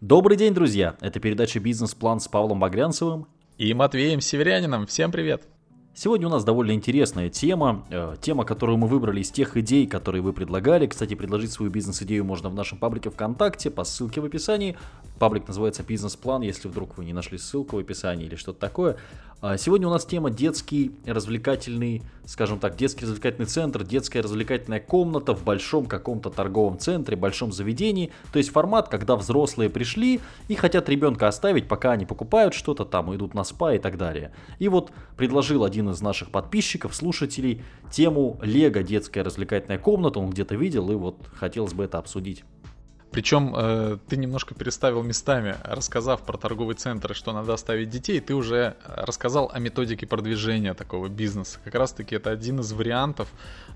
Добрый день, друзья! Это передача «Бизнес-план» с Павлом Багрянцевым и Матвеем Северянином. Всем привет! Сегодня у нас довольно интересная тема, э, тема, которую мы выбрали из тех идей, которые вы предлагали. Кстати, предложить свою бизнес-идею можно в нашем паблике ВКонтакте по ссылке в описании. Паблик называется «Бизнес-план», если вдруг вы не нашли ссылку в описании или что-то такое. А сегодня у нас тема детский развлекательный, скажем так, детский развлекательный центр, детская развлекательная комната в большом каком-то торговом центре, большом заведении. То есть формат, когда взрослые пришли и хотят ребенка оставить, пока они покупают что-то там, идут на спа и так далее. И вот предложил один из наших подписчиков, слушателей, тему Лего детская развлекательная комната. Он где-то видел и вот хотелось бы это обсудить. Причем э, ты немножко переставил местами, рассказав про торговый центр и что надо оставить детей, ты уже рассказал о методике продвижения такого бизнеса. Как раз таки это один из вариантов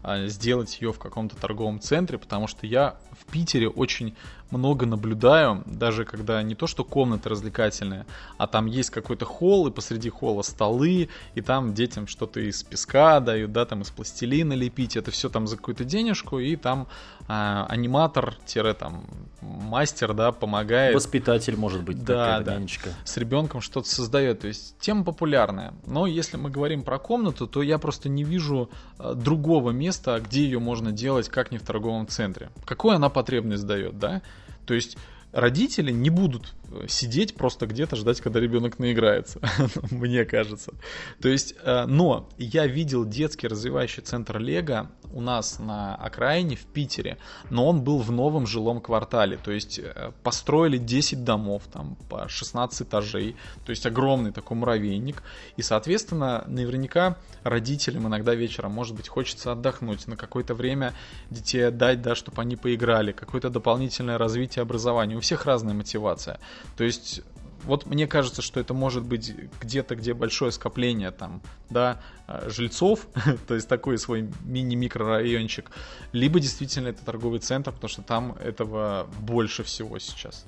э, сделать ее в каком-то торговом центре, потому что я в Питере очень много наблюдаю, даже когда не то что комнаты развлекательные, а там есть какой-то холл, и посреди холла столы, и там детям что-то из песка дают, да, там из пластилина лепить, это все там за какую-то денежку, и там а, аниматор-там мастер, да, помогает. Воспитатель, может быть, да, да, нянечка. С ребенком что-то создает. То есть тема популярная. Но если мы говорим про комнату, то я просто не вижу а, другого места, где ее можно делать, как не в торговом центре. Какую она потребность дает, да? То есть родители не будут э, сидеть просто где-то ждать, когда ребенок наиграется, мне кажется. То есть, э, но я видел детский развивающий центр Лего у нас на окраине в Питере, но он был в новом жилом квартале, то есть э, построили 10 домов, там по 16 этажей, то есть огромный такой муравейник, и, соответственно, наверняка родителям иногда вечером, может быть, хочется отдохнуть, на какое-то время детей отдать, да, чтобы они поиграли, какое-то дополнительное развитие образования, у всех разная мотивация, то есть вот мне кажется, что это может быть где-то, где большое скопление там, да, э, жильцов, то есть такой свой мини-микрорайончик, либо действительно это торговый центр, потому что там этого больше всего сейчас.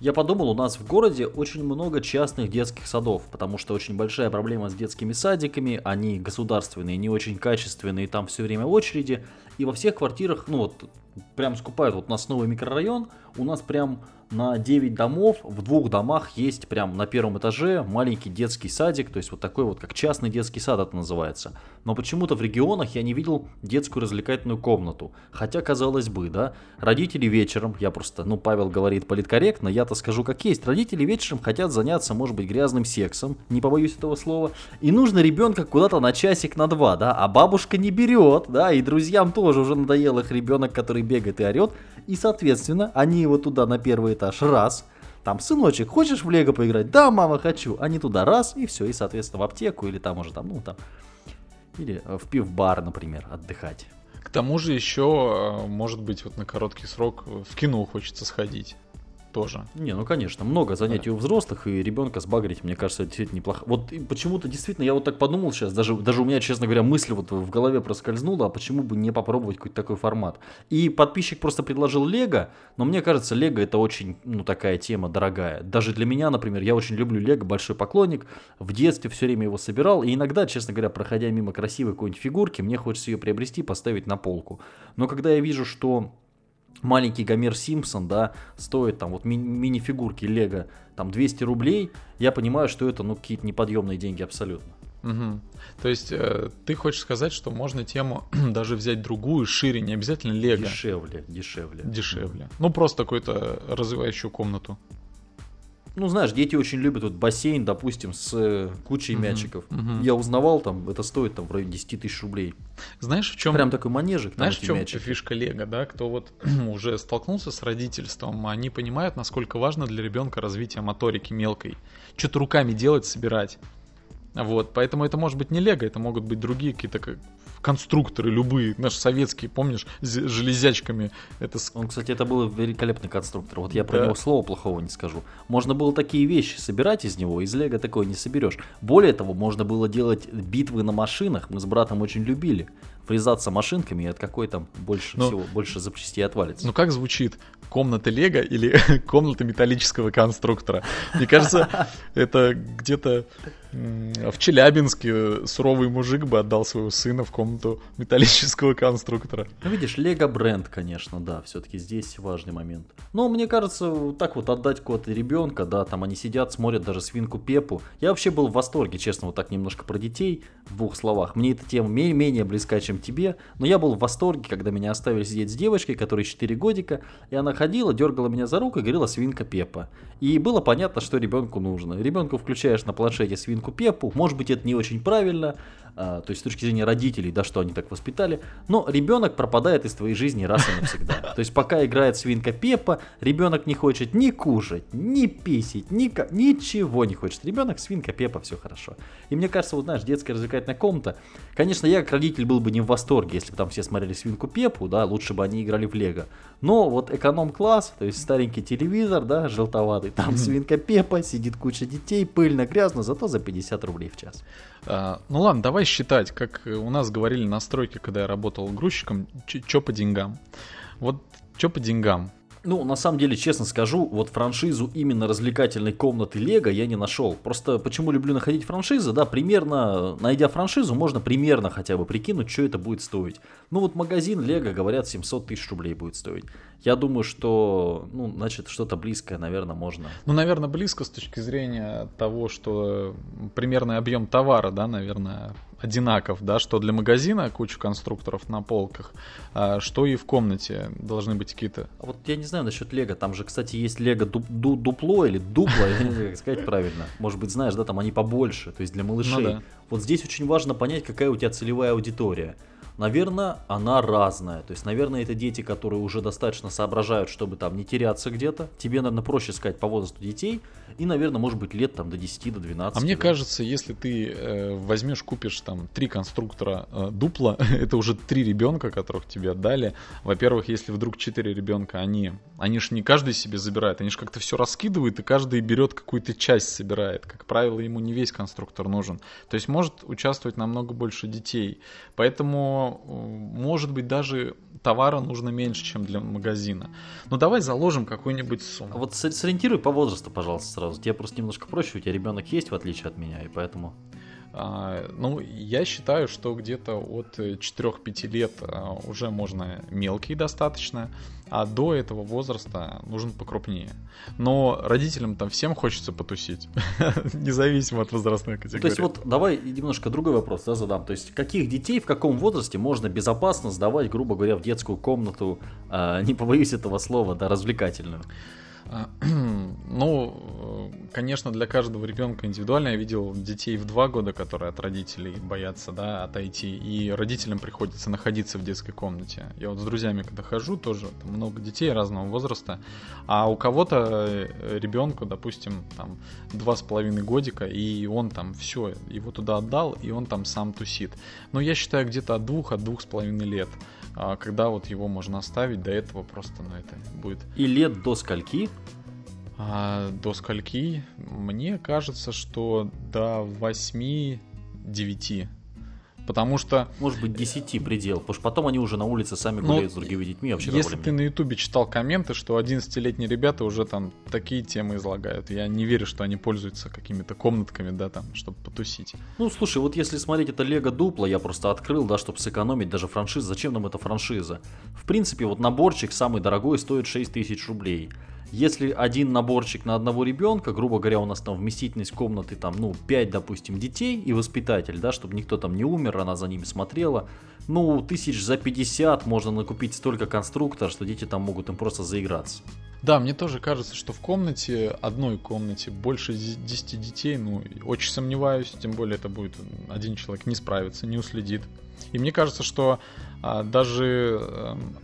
Я подумал, у нас в городе очень много частных детских садов, потому что очень большая проблема с детскими садиками, они государственные, не очень качественные, там все время очереди, и во всех квартирах, ну вот, прям скупают, вот у нас новый микрорайон, у нас прям на 9 домов, в двух домах есть прям на первом этаже маленький детский садик, то есть вот такой вот, как частный детский сад это называется. Но почему-то в регионах я не видел детскую развлекательную комнату. Хотя, казалось бы, да, родители вечером, я просто, ну, Павел говорит политкорректно, я-то скажу как есть, родители вечером хотят заняться, может быть, грязным сексом, не побоюсь этого слова, и нужно ребенка куда-то на часик, на два, да, а бабушка не берет, да, и друзьям тоже уже надоел их ребенок, который бегает и орет, и, соответственно, они его туда на первый этаж раз, там, сыночек, хочешь в лего поиграть? Да, мама, хочу. Они туда раз, и все, и, соответственно, в аптеку или там уже там, ну, там, или в пив-бар, например, отдыхать. К тому же еще, э, может быть, вот на короткий срок в кино хочется сходить тоже. Не, ну конечно, много занятий да. у взрослых, и ребенка сбагрить, мне кажется, действительно неплохо. Вот почему-то действительно, я вот так подумал сейчас, даже, даже у меня, честно говоря, мысль вот в голове проскользнула, а почему бы не попробовать какой-то такой формат. И подписчик просто предложил Лего, но мне кажется, Лего это очень, ну, такая тема дорогая. Даже для меня, например, я очень люблю Лего, большой поклонник, в детстве все время его собирал, и иногда, честно говоря, проходя мимо красивой какой-нибудь фигурки, мне хочется ее приобрести, поставить на полку. Но когда я вижу, что маленький Гомер Симпсон, да, стоит там вот ми- мини-фигурки Лего там 200 рублей, я понимаю, что это ну какие-то неподъемные деньги абсолютно. Угу. То есть э, ты хочешь сказать, что можно тему даже взять другую, шире, не обязательно Лего. Дешевле, дешевле. Дешевле. Ну просто какую-то развивающую комнату ну, знаешь, дети очень любят вот бассейн, допустим, с э, кучей uh-huh, мячиков. Uh-huh. Я узнавал, там, это стоит там в районе 10 тысяч рублей. Знаешь, в чем... Прям такой манежик. Знаешь, в чем мячики. фишка Лего, да? Кто вот уже столкнулся с родительством, они понимают, насколько важно для ребенка развитие моторики мелкой. Что-то руками делать, собирать. Вот, поэтому это может быть не Лего, это могут быть другие какие-то конструкторы любые, наши советские, помнишь, с железячками. Это... Он, кстати, это был великолепный конструктор. Вот я про да. него слова плохого не скажу. Можно было такие вещи собирать из него, из Лего такое не соберешь. Более того, можно было делать битвы на машинах. Мы с братом очень любили врезаться машинками, и от какой там больше Ну, всего, больше запчастей отвалится. Ну как звучит? Комната Лего или комната металлического конструктора? Мне кажется, это где-то в Челябинске суровый мужик бы отдал своего сына в комнату металлического конструктора. Ну, видишь, Лего бренд, конечно, да, все-таки здесь важный момент. Но мне кажется, так вот отдать кого-то ребенка, да, там они сидят, смотрят даже свинку Пепу. Я вообще был в восторге, честно, вот так немножко про детей, в двух словах. Мне эта тема ме- менее близка, чем тебе, но я был в восторге, когда меня оставили сидеть с девочкой, которой 4 годика, и она ходила, дергала меня за руку и говорила свинка Пепа. И было понятно, что ребенку нужно. Ребенку включаешь на планшете свинку Пепу, может быть это не очень правильно, то есть с точки зрения родителей, да, что они так воспитали, но ребенок пропадает из твоей жизни раз и навсегда. То есть пока играет свинка Пеппа, ребенок не хочет ни кушать, ни писить, ни ничего не хочет. Ребенок, свинка Пеппа, все хорошо. И мне кажется, вот знаешь, детская развлекательная комната, конечно, я как родитель был бы не в восторге, если бы там все смотрели свинку Пеппу, да, лучше бы они играли в Лего. Но вот эконом-класс, то есть старенький телевизор, да, желтоватый, там свинка Пеппа, сидит куча детей, пыльно, грязно, зато за 50 рублей в час. А, ну ладно, давай считать, как у нас говорили на стройке, когда я работал грузчиком, что по деньгам. Вот что по деньгам. Ну, на самом деле, честно скажу, вот франшизу именно развлекательной комнаты Лего я не нашел. Просто почему люблю находить франшизы, да, примерно, найдя франшизу, можно примерно хотя бы прикинуть, что это будет стоить. Ну, вот магазин Лего, говорят, 700 тысяч рублей будет стоить. Я думаю, что, ну, значит, что-то близкое, наверное, можно. Ну, наверное, близко с точки зрения того, что примерный объем товара, да, наверное, одинаков, да, что для магазина куча конструкторов на полках, а что и в комнате должны быть какие-то. А вот я не знаю насчет Лего, там же, кстати, есть Лего ду- ду- дупло или дупло, я не знаю, как сказать правильно. Может быть, знаешь, да, там они побольше, то есть для малышей. Ну да. Вот здесь очень важно понять, какая у тебя целевая аудитория. Наверное, она разная. То есть, наверное, это дети, которые уже достаточно соображают, чтобы там не теряться где-то. Тебе, наверное, проще сказать по возрасту детей. И, наверное, может быть, лет там до 10, до 12. А мне да. кажется, если ты э, возьмешь, купишь там три конструктора э, дупла, это уже три ребенка, которых тебе отдали. Во-первых, если вдруг четыре ребенка, они, они же не каждый себе забирает, они же как-то все раскидывают, и каждый берет какую-то часть собирает. Как правило, ему не весь конструктор нужен. То есть может участвовать намного больше детей. Поэтому, э, может быть, даже товара нужно меньше, чем для магазина. Но давай заложим какую-нибудь сумму. А вот сориентируй по возрасту, пожалуйста, сразу. Тебе просто немножко проще, у тебя ребенок есть, в отличие от меня, и поэтому... А, Ну, я считаю, что где-то от э, 4-5 лет а, уже можно мелкий достаточно, а до этого возраста нужен покрупнее. Но родителям там всем хочется потусить, независимо от возрастной Ну, категории. То есть вот давай немножко другой вопрос да, задам. То есть каких детей в каком возрасте можно безопасно сдавать, грубо говоря, в детскую комнату, а, не побоюсь этого слова, да, развлекательную? А, Ну, э, конечно, для каждого ребенка индивидуально. Я видел детей в два года, которые от родителей боятся, да, отойти. И родителям приходится находиться в детской комнате. Я вот с друзьями, когда хожу, тоже там много детей разного возраста. А у кого-то э, ребенку, допустим, там два с половиной годика, и он там все, его туда отдал, и он там сам тусит. Но я считаю, где-то от двух, от двух с половиной лет. А, Когда вот его можно оставить, до этого просто, ну, это будет И лет до скольки? а до скольки? Мне кажется, что до 8-9. Потому что Может быть, 10 предел, потому что потом они уже на улице сами Ну, гуляют с другими детьми, вообще если ты на ютубе читал комменты, что 11-летние ребята уже там такие темы излагают, я не верю, что они пользуются какими-то комнатками, да, там, чтобы потусить. Ну, слушай, вот если смотреть это Лего Дупло, я просто открыл, да, чтобы сэкономить даже франшиза. Зачем нам эта франшиза? В принципе, вот наборчик самый дорогой стоит 6 тысяч рублей. Если один наборчик на одного ребенка, грубо говоря, у нас там вместительность комнаты там, ну, 5, допустим, детей и воспитатель, да, чтобы никто там не умер, она за ними смотрела, ну, тысяч за 50 можно накупить столько конструктор, что дети там могут им просто заиграться. Да, мне тоже кажется, что в комнате, одной комнате, больше ди- 10 детей, ну, очень сомневаюсь, тем более это будет один человек не справится, не уследит. И мне кажется, что а, даже эм,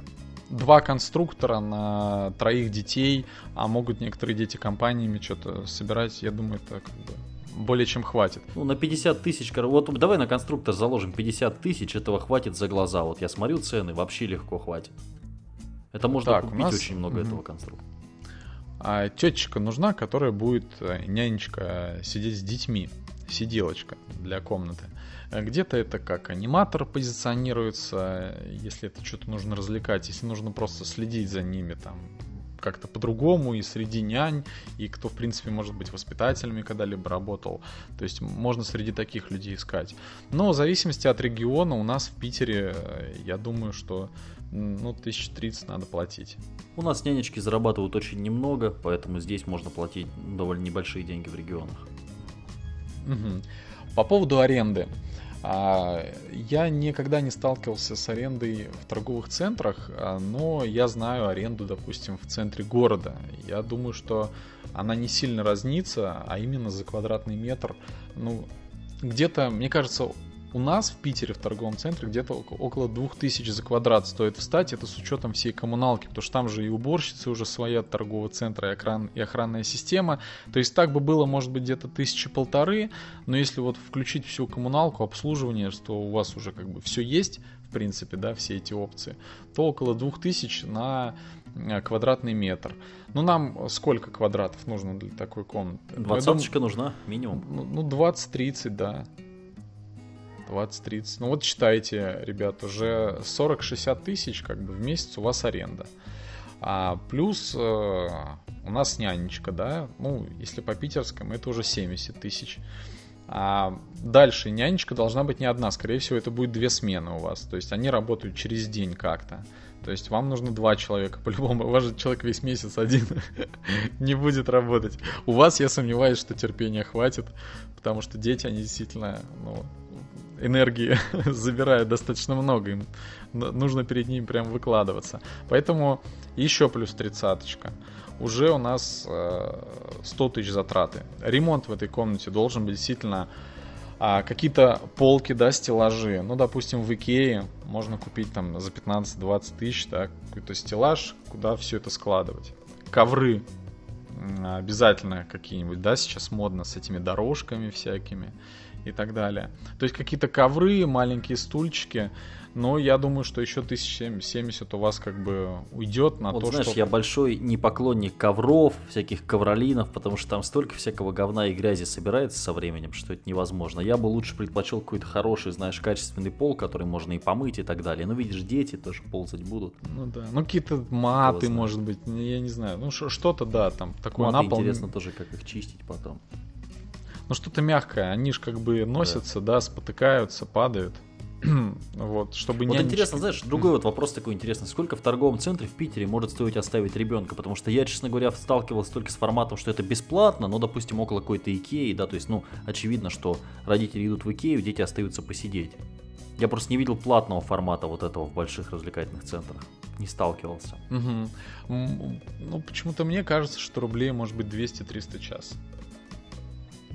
два конструктора на троих детей, а могут некоторые дети компаниями что-то собирать, я думаю, это как бы более чем хватит. Ну, на 50 тысяч, вот давай на конструктор заложим 50 тысяч, этого хватит за глаза. Вот я смотрю цены, вообще легко хватит. Это можно Так, купить нас- очень много мгм. этого конструктора. а тетечка нужна, которая будет э, нянечка сидеть с детьми, сиделочка для комнаты. Где-то это как аниматор позиционируется, если это что-то нужно развлекать, если нужно просто следить за ними, там, как-то по-другому и среди нянь, и кто, в принципе, может быть воспитателями когда-либо работал. То есть можно среди таких людей искать. Но в зависимости от региона у нас в Питере, э, я думаю, что ну, 1030 надо платить. У нас нянечки зарабатывают очень немного, поэтому здесь можно платить довольно небольшие деньги в регионах. Угу. По поводу аренды. А, я никогда не сталкивался с арендой в торговых центрах, а, но я знаю аренду, допустим, в центре города. Я думаю, что она не сильно разнится, а именно за квадратный метр. Ну, где-то, мне кажется, у нас в Питере в торговом центре где-то около 2000 за квадрат стоит встать, это с учетом всей коммуналки, потому что там же и уборщицы уже своя торгового центра, и, охран, и охранная система. То есть так бы было, может быть, где-то тысячи полторы, но если вот включить всю коммуналку, обслуживание, что у вас уже как бы все есть, в принципе, да, все эти опции, то около 2000 на э, квадратный метр. Ну, нам сколько квадратов нужно для такой комнаты? Двадцаточка нужна, минимум. Ну, 20-30, да. 20-30. Ну вот считайте, ребят, уже 40-60 тысяч как бы в месяц у вас аренда. А плюс э, у нас нянечка, да, ну, если по питерскому, это уже 70 тысяч. А дальше нянечка должна быть не одна, скорее всего, это будет две смены у вас. То есть они работают через день как-то. То есть вам нужно два человека, по-любому. У вас же человек весь месяц один не будет работать. У вас я сомневаюсь, что терпения хватит, потому что дети, они действительно, ну, энергии забирают достаточно много, им нужно перед ним прям выкладываться. Поэтому еще плюс тридцаточка. Уже у нас 100 э, тысяч затраты. Ремонт в этой комнате должен быть действительно а, какие-то полки, да, стеллажи. Ну, допустим, в Икее можно купить там за 15-20 тысяч, да, какой-то стеллаж, куда все это складывать. Ковры обязательно какие-нибудь, да, сейчас модно с этими дорожками всякими и так далее. То есть какие-то ковры, маленькие стульчики, но я думаю, что еще 1070 у вас как бы уйдет на вот то, знаешь, что... я большой не поклонник ковров, всяких ковролинов, потому что там столько всякого говна и грязи собирается со временем, что это невозможно. Я бы лучше предпочел какой-то хороший, знаешь, качественный пол, который можно и помыть и так далее. Но видишь, дети тоже ползать будут. Ну да, ну какие-то маты, может быть, я не знаю, ну что-то, да, там такое Маты напол... интересно тоже, как их чистить потом ну что-то мягкое, они же как бы носятся, да, да спотыкаются, падают. вот, чтобы Вот интересно, знаешь, другой вот вопрос такой интересный. Сколько в торговом центре в Питере может стоить оставить ребенка? Потому что я, честно говоря, сталкивался только с форматом, что это бесплатно, но, допустим, около какой-то Икеи, да, то есть, ну, очевидно, что родители идут в Икею, дети остаются посидеть. Я просто не видел платного формата вот этого в больших развлекательных центрах. Не сталкивался. Угу. Ну, почему-то мне кажется, что рублей может быть 200-300 час.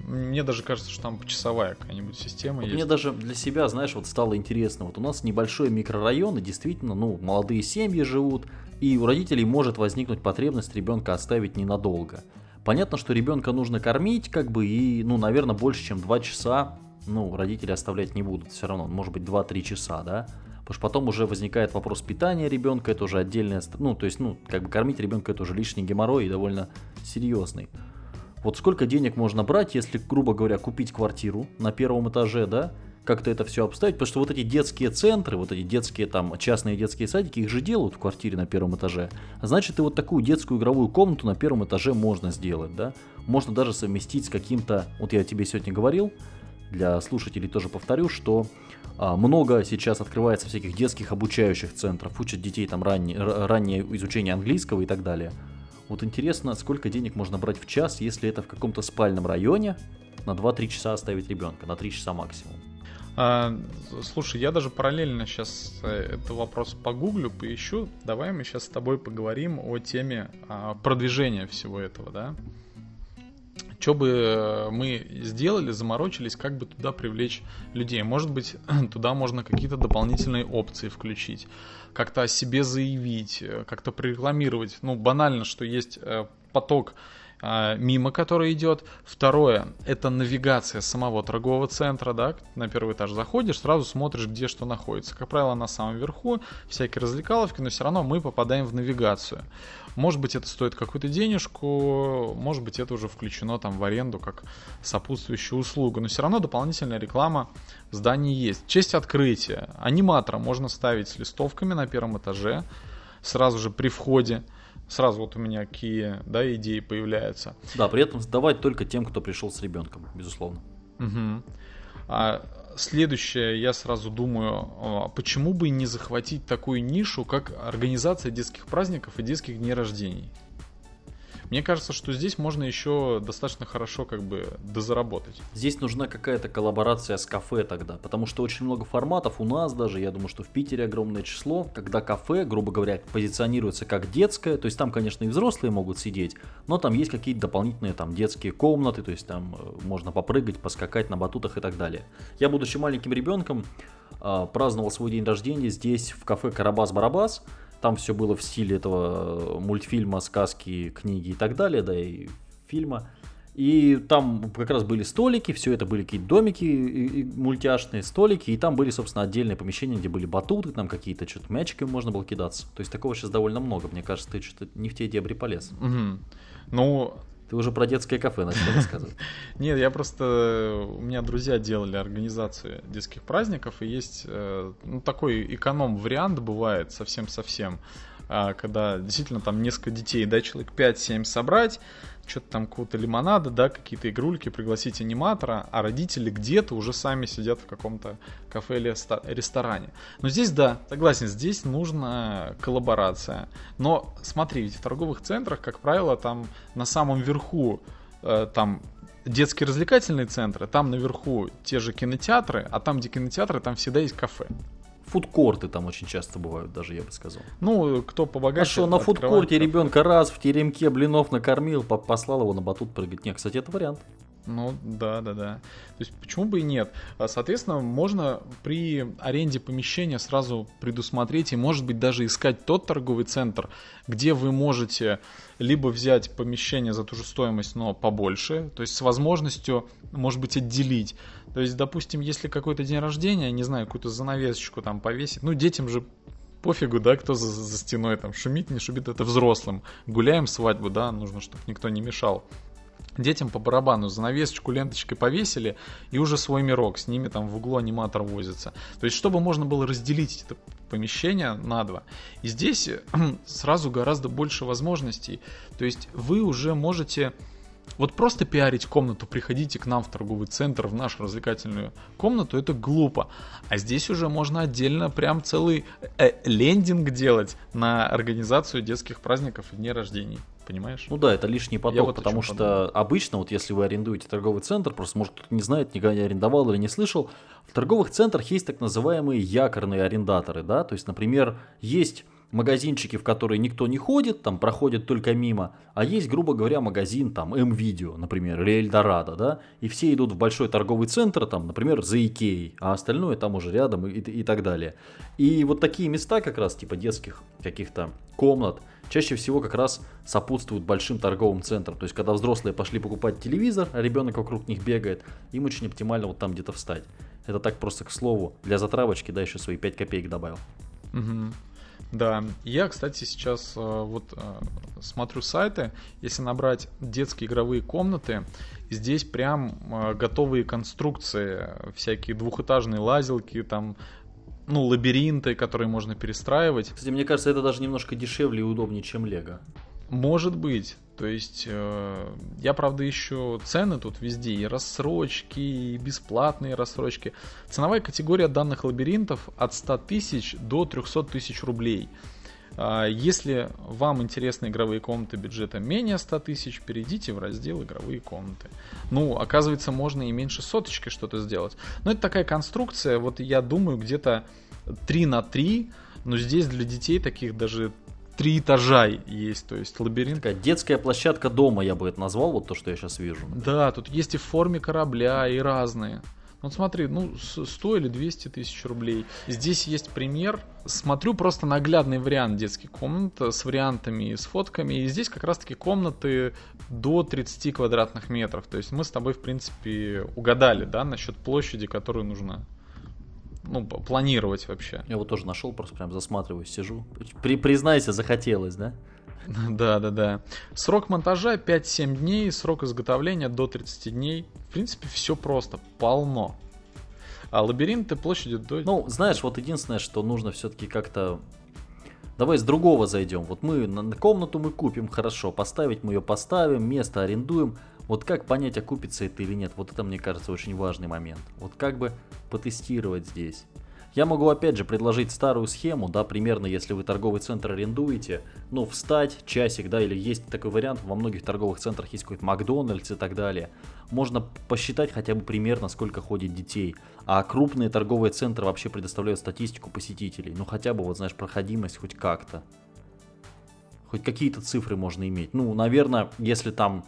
Мне даже кажется, что там часовая какая-нибудь система вот есть. Мне даже для себя, знаешь, вот стало интересно. Вот у нас небольшой микрорайон, и действительно, ну, молодые семьи живут, и у родителей может возникнуть потребность ребенка оставить ненадолго. Понятно, что ребенка нужно кормить, как бы, и, ну, наверное, больше, чем 2 часа, ну, родители оставлять не будут все равно, может быть, 2-3 часа, да, потому что потом уже возникает вопрос питания ребенка, это уже отдельная, ну, то есть, ну, как бы кормить ребенка это уже лишний геморрой и довольно серьезный. Вот сколько денег можно брать, если, грубо говоря, купить квартиру на первом этаже, да, как-то это все обставить, потому что вот эти детские центры, вот эти детские там частные детские садики, их же делают в квартире на первом этаже. Значит, и вот такую детскую игровую комнату на первом этаже можно сделать, да. Можно даже совместить с каким-то, вот я тебе сегодня говорил, для слушателей тоже повторю, что а, много сейчас открывается всяких детских обучающих центров, учат детей там раннее, раннее изучение английского и так далее. Вот интересно, сколько денег можно брать в час, если это в каком-то спальном районе, на 2-3 часа оставить ребенка, на 3 часа максимум. А, слушай, я даже параллельно сейчас э, этот вопрос погуглю, поищу. Давай мы сейчас с тобой поговорим о теме а, продвижения всего этого, да? Что бы э, мы сделали, заморочились, как бы туда привлечь людей? Может быть, туда можно какие-то дополнительные опции включить как-то о себе заявить, э, как-то прорекламировать. Ну, банально, что есть э, поток мимо которой идет. Второе, это навигация самого торгового центра, да, на первый этаж заходишь, сразу смотришь, где что находится. Как правило, на самом верху всякие развлекаловки, но все равно мы попадаем в навигацию. Может быть, это стоит какую-то денежку, может быть, это уже включено там в аренду как сопутствующая услуга, но все равно дополнительная реклама в здании есть. честь открытия. Аниматора можно ставить с листовками на первом этаже, сразу же при входе сразу вот у меня какие да, идеи появляются. Да, при этом сдавать только тем, кто пришел с ребенком, безусловно. Угу. А следующее, я сразу думаю, а почему бы не захватить такую нишу, как организация детских праздников и детских дней рождений? Мне кажется, что здесь можно еще достаточно хорошо как бы дозаработать. Здесь нужна какая-то коллаборация с кафе тогда, потому что очень много форматов у нас даже, я думаю, что в Питере огромное число, когда кафе, грубо говоря, позиционируется как детское, то есть там, конечно, и взрослые могут сидеть, но там есть какие-то дополнительные там детские комнаты, то есть там э, можно попрыгать, поскакать на батутах и так далее. Я, будучи маленьким ребенком, а, праздновал свой день рождения здесь в кафе Карабас-Барабас, там все было в стиле этого э, мультфильма, сказки, книги и так далее, да, и фильма. И там как раз были столики, все это были какие-то домики и, и мультяшные столики, и там были, собственно, отдельные помещения, где были батуты, там какие-то что-то мячиками можно было кидаться. То есть такого сейчас довольно много. Мне кажется, ты что-то не в те дебри полез. Угу. Ну, ты уже про детское кафе начал рассказывать. Нет, я просто... У меня друзья делали организацию детских праздников, и есть э, ну, такой эконом-вариант бывает совсем-совсем, а, когда действительно там несколько детей, да, человек 5-7 собрать, что-то там какого-то лимонада, да, какие-то игрульки, пригласить аниматора, а родители где-то уже сами сидят в каком-то кафе или ресторане. Но здесь, да, согласен, здесь нужна коллаборация. Но смотри, ведь в торговых центрах, как правило, там на самом верху э, там детские развлекательные центры, там наверху те же кинотеатры, а там, где кинотеатры, там всегда есть кафе фудкорты там очень часто бывают, даже я бы сказал. Ну, кто побогаче. А что, на фудкорте ребенка раз в теремке блинов накормил, послал его на батут прыгать. Нет, кстати, это вариант. Ну, да, да, да. То есть, почему бы и нет? А, соответственно, можно при аренде помещения сразу предусмотреть и, может быть, даже искать тот торговый центр, где вы можете либо взять помещение за ту же стоимость, но побольше, то есть с возможностью, может быть, отделить. То есть, допустим, если какой-то день рождения, не знаю, какую-то занавесочку там повесить, ну, детям же пофигу, да, кто за, за стеной там шумит, не шумит, это взрослым. Гуляем свадьбу, да, нужно, чтобы никто не мешал детям по барабану занавесочку ленточкой повесили и уже свой мирок, с ними там в углу аниматор возится. То есть, чтобы можно было разделить это помещение на два. И здесь сразу гораздо больше возможностей. То есть, вы уже можете вот просто пиарить комнату, приходите к нам в торговый центр, в нашу развлекательную комнату, это глупо. А здесь уже можно отдельно прям целый э, лендинг делать на организацию детских праздников и дней рождений понимаешь? Ну да, это лишний поток, вот потому что подумал. обычно, вот если вы арендуете торговый центр, просто может кто-то не знает, никогда не арендовал или не слышал, в торговых центрах есть так называемые якорные арендаторы, да, то есть, например, есть магазинчики, в которые никто не ходит, там проходят только мимо, а есть, грубо говоря, магазин там М-Видео, например, или Эльдорадо, да, и все идут в большой торговый центр, там, например, за Икеей, а остальное там уже рядом и, и, и так далее. И вот такие места как раз, типа детских каких-то комнат, чаще всего как раз сопутствуют большим торговым центрам. То есть, когда взрослые пошли покупать телевизор, а ребенок вокруг них бегает, им очень оптимально вот там где-то встать. Это так просто к слову. Для затравочки, да, еще свои 5 копеек добавил. Угу. Да, я, кстати, сейчас э, вот э, смотрю сайты, если набрать детские игровые комнаты, здесь прям э, готовые конструкции, всякие двухэтажные лазилки, там ну, лабиринты, которые можно перестраивать. Кстати, мне кажется, это даже немножко дешевле и удобнее, чем Лего. Может быть. То есть, э, я, правда, еще цены тут везде, и рассрочки, и бесплатные рассрочки. Ценовая категория данных лабиринтов от 100 тысяч до 300 тысяч рублей. А, если вам интересны игровые комнаты бюджета менее 100 тысяч, перейдите в раздел игровые комнаты. Ну, оказывается, можно и меньше соточки что-то сделать. Но это такая конструкция, вот я думаю, где-то 3 на 3, но здесь для детей таких даже три этажа есть, то есть лабиринт. Такая детская площадка дома, я бы это назвал, вот то, что я сейчас вижу. Да, тут есть и в форме корабля, и разные. Вот смотри, ну 100 или 200 тысяч рублей. Здесь есть пример. Смотрю просто наглядный вариант детской комнаты с вариантами и с фотками. И здесь как раз-таки комнаты до 30 квадратных метров. То есть мы с тобой, в принципе, угадали, да, насчет площади, которую нужно ну, планировать вообще. Я вот тоже нашел, просто прям засматриваюсь, сижу. При, признайся, захотелось, да? Да, да, да. Срок монтажа 5-7 дней, срок изготовления до 30 дней. В принципе, все просто, полно. А лабиринты площадью до... Ну, знаешь, вот единственное, что нужно все-таки как-то... Давай с другого зайдем. Вот мы на комнату мы купим, хорошо, поставить мы ее поставим, место арендуем. Вот как понять, окупится это или нет, вот это, мне кажется, очень важный момент. Вот как бы потестировать здесь. Я могу опять же предложить старую схему, да, примерно если вы торговый центр арендуете, ну, встать часик, да, или есть такой вариант, во многих торговых центрах есть какой-то Макдональдс и так далее. Можно посчитать хотя бы примерно, сколько ходит детей. А крупные торговые центры вообще предоставляют статистику посетителей. Ну, хотя бы, вот знаешь, проходимость хоть как-то. Хоть какие-то цифры можно иметь. Ну, наверное, если там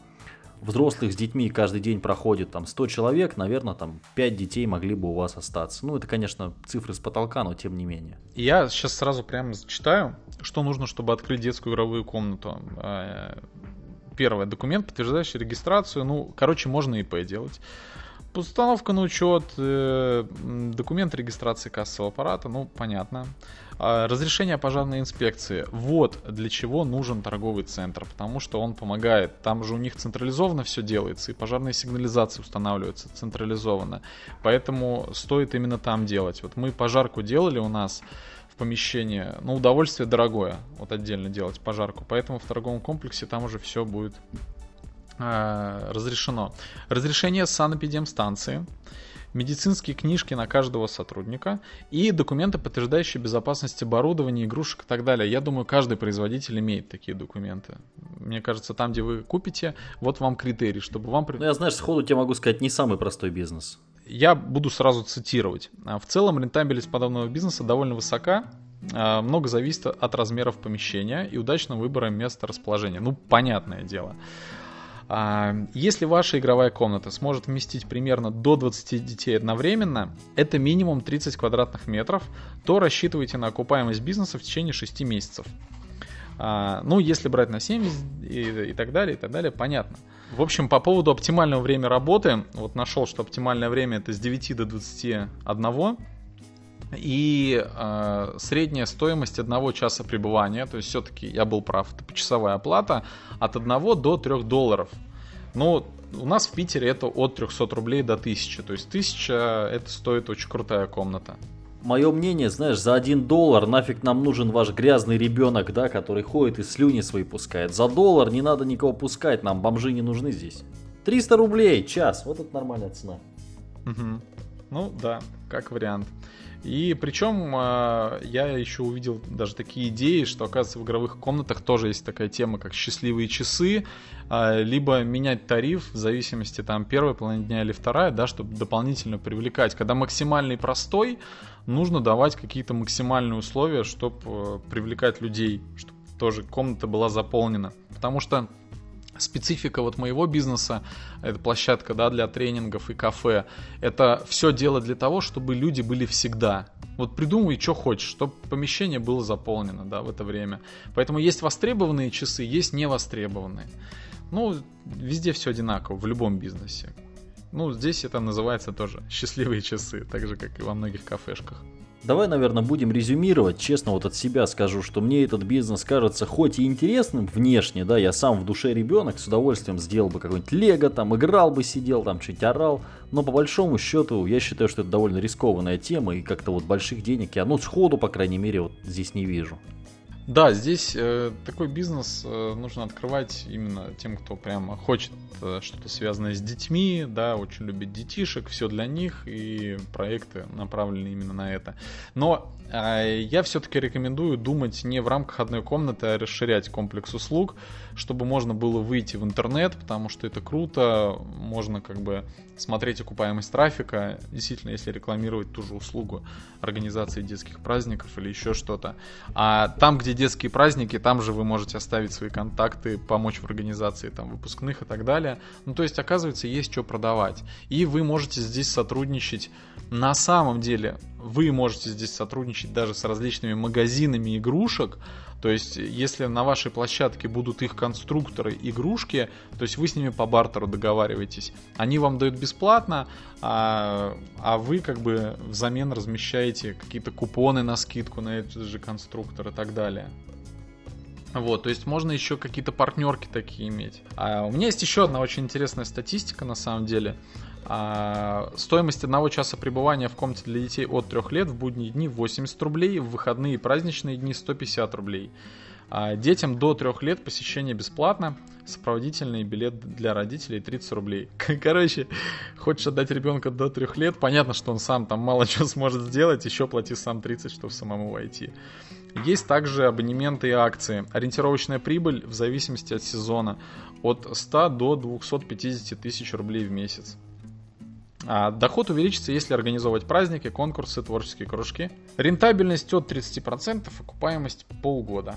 взрослых с детьми каждый день проходит там 100 человек, наверное, там 5 детей могли бы у вас остаться. Ну, это, конечно, цифры с потолка, но тем не менее. Я сейчас сразу прямо зачитаю, что нужно, чтобы открыть детскую игровую комнату. Э, первое, документ, подтверждающий регистрацию. Ну, короче, можно ИП делать. Установка на учет, э, документ регистрации кассового аппарата, ну, понятно. А, разрешение пожарной инспекции. Вот для чего нужен торговый центр, потому что он помогает. Там же у них централизованно все делается, и пожарные сигнализации устанавливаются централизованно. Поэтому стоит именно там делать. Вот мы пожарку делали у нас в помещении, ну, удовольствие дорогое, вот отдельно делать пожарку. Поэтому в торговом комплексе там уже все будет э, разрешено. Разрешение санэпидемстанции. станции медицинские книжки на каждого сотрудника и документы, подтверждающие безопасность оборудования, игрушек и так далее. Я думаю, каждый производитель имеет такие документы. Мне кажется, там, где вы купите, вот вам критерий, чтобы вам... Ну, я, знаешь, сходу тебе могу сказать, не самый простой бизнес. Я буду сразу цитировать. А, в целом, рентабельность подобного бизнеса довольно высока, а, много зависит от размеров помещения и удачного выбора места расположения. Ну, понятное дело. А, если ваша игровая комната сможет вместить примерно до 20 детей одновременно, это минимум 30 квадратных метров, то рассчитывайте на окупаемость бизнеса в течение 6 месяцев. А, ну, если брать на 70 и, и так далее, и так далее, понятно. В общем, по поводу оптимального времени работы, вот нашел, что оптимальное время это с 9 до 21, и э, средняя стоимость одного часа пребывания, то есть все-таки я был прав, это почасовая оплата от 1 до 3 долларов. Но у нас в Питере это от 300 рублей до 1000, то есть 1000 это стоит очень крутая комната. Мое мнение, знаешь, за 1 доллар нафиг нам нужен ваш грязный ребенок, да, который ходит и слюни свои пускает. За доллар не надо никого пускать, нам бомжи не нужны здесь. 300 рублей час, вот это нормальная цена. Угу. Ну да, как вариант. И причем а, я еще увидел даже такие идеи, что, оказывается, в игровых комнатах тоже есть такая тема, как счастливые часы, а, либо менять тариф в зависимости там первая половина дня или вторая, да, чтобы дополнительно привлекать. Когда максимальный простой, нужно давать какие-то максимальные условия, чтобы э, привлекать людей, чтобы тоже комната была заполнена. Потому что специфика вот моего бизнеса, это площадка, да, для тренингов и кафе, это все дело для того, чтобы люди были всегда. Вот придумывай, что хочешь, чтобы помещение было заполнено, да, в это время. Поэтому есть востребованные часы, есть невостребованные. Ну, везде все одинаково, в любом бизнесе. Ну, здесь это называется тоже счастливые часы, так же, как и во многих кафешках. Давай, наверное, будем резюмировать. Честно, вот от себя скажу, что мне этот бизнес кажется хоть и интересным внешне, да, я сам в душе ребенок, с удовольствием сделал бы какой-нибудь лего, там, играл бы, сидел, там, чуть орал, но по большому счету я считаю, что это довольно рискованная тема, и как-то вот больших денег я, ну, сходу, по крайней мере, вот здесь не вижу. Да, здесь э, такой бизнес э, нужно открывать именно тем, кто прямо хочет э, что-то связанное с детьми, да, очень любит детишек, все для них, и проекты направлены именно на это. Но э, я все-таки рекомендую думать не в рамках одной комнаты, а расширять комплекс услуг, чтобы можно было выйти в интернет, потому что это круто, можно как бы смотреть окупаемость трафика, действительно, если рекламировать ту же услугу организации детских праздников или еще что-то. А там, где детские праздники, там же вы можете оставить свои контакты, помочь в организации там выпускных и так далее. Ну, то есть, оказывается, есть что продавать. И вы можете здесь сотрудничать. На самом деле, вы можете здесь сотрудничать даже с различными магазинами игрушек, то есть, если на вашей площадке будут их конструкторы игрушки, то есть вы с ними по бартеру договариваетесь. Они вам дают бесплатно, а, а вы как бы взамен размещаете какие-то купоны на скидку на этот же конструктор и так далее. Вот, то есть можно еще какие-то партнерки такие иметь. А у меня есть еще одна очень интересная статистика на самом деле. А, стоимость одного часа пребывания в комнате для детей от 3 лет в будние дни 80 рублей, в выходные и праздничные дни 150 рублей. А детям до 3 лет посещение бесплатно, сопроводительный билет для родителей 30 рублей. Короче, хочешь отдать ребенка до 3 лет, понятно, что он сам там мало чего сможет сделать, еще плати сам 30, чтобы самому войти. Есть также абонементы и акции. Ориентировочная прибыль в зависимости от сезона от 100 до 250 тысяч рублей в месяц. А доход увеличится, если организовывать праздники, конкурсы, творческие кружки. Рентабельность от 30%, окупаемость полгода.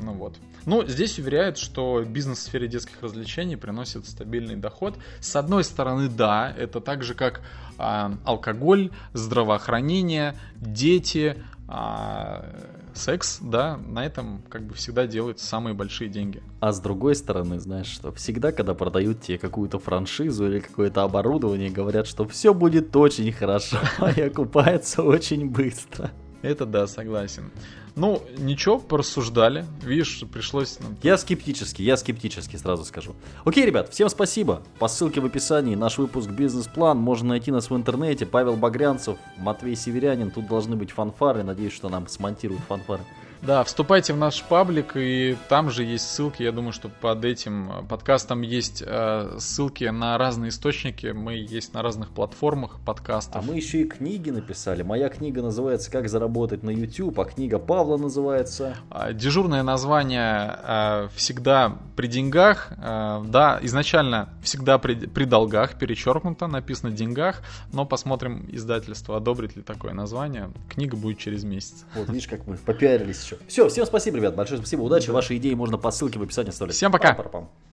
Ну вот. Ну, здесь уверяют, что бизнес в сфере детских развлечений приносит стабильный доход. С одной стороны, да, это так же, как а, алкоголь, здравоохранение, дети, а, секс, да, на этом как бы всегда делают самые большие деньги. А с другой стороны, знаешь что, всегда, когда продают тебе какую-то франшизу или какое-то оборудование, говорят, что все будет очень хорошо и окупается очень быстро. Это да, согласен. Ну, ничего, порассуждали. Видишь, пришлось нам... Я скептически, я скептически, сразу скажу. Окей, ребят, всем спасибо. По ссылке в описании наш выпуск «Бизнес-план». Можно найти нас в интернете. Павел Багрянцев, Матвей Северянин. Тут должны быть фанфары. Надеюсь, что нам смонтируют фанфары. Да, вступайте в наш паблик, и там же есть ссылки. Я думаю, что под этим э, подкастом есть э, ссылки на разные источники. Мы есть на разных платформах подкастов. А мы еще и книги написали. Моя книга называется «Как заработать на YouTube», а книга Павла называется... А, дежурное название э, «Всегда при деньгах». Э, да, изначально «Всегда при, при долгах» перечеркнуто, написано «деньгах», но посмотрим издательство, одобрит ли такое название. Книга будет через месяц. Вот, видишь, как мы попиарились еще. Все, всем спасибо, ребят, большое спасибо, удачи. Ваши идеи можно по ссылке в описании оставлять. Всем пока. Пам-пам-пам.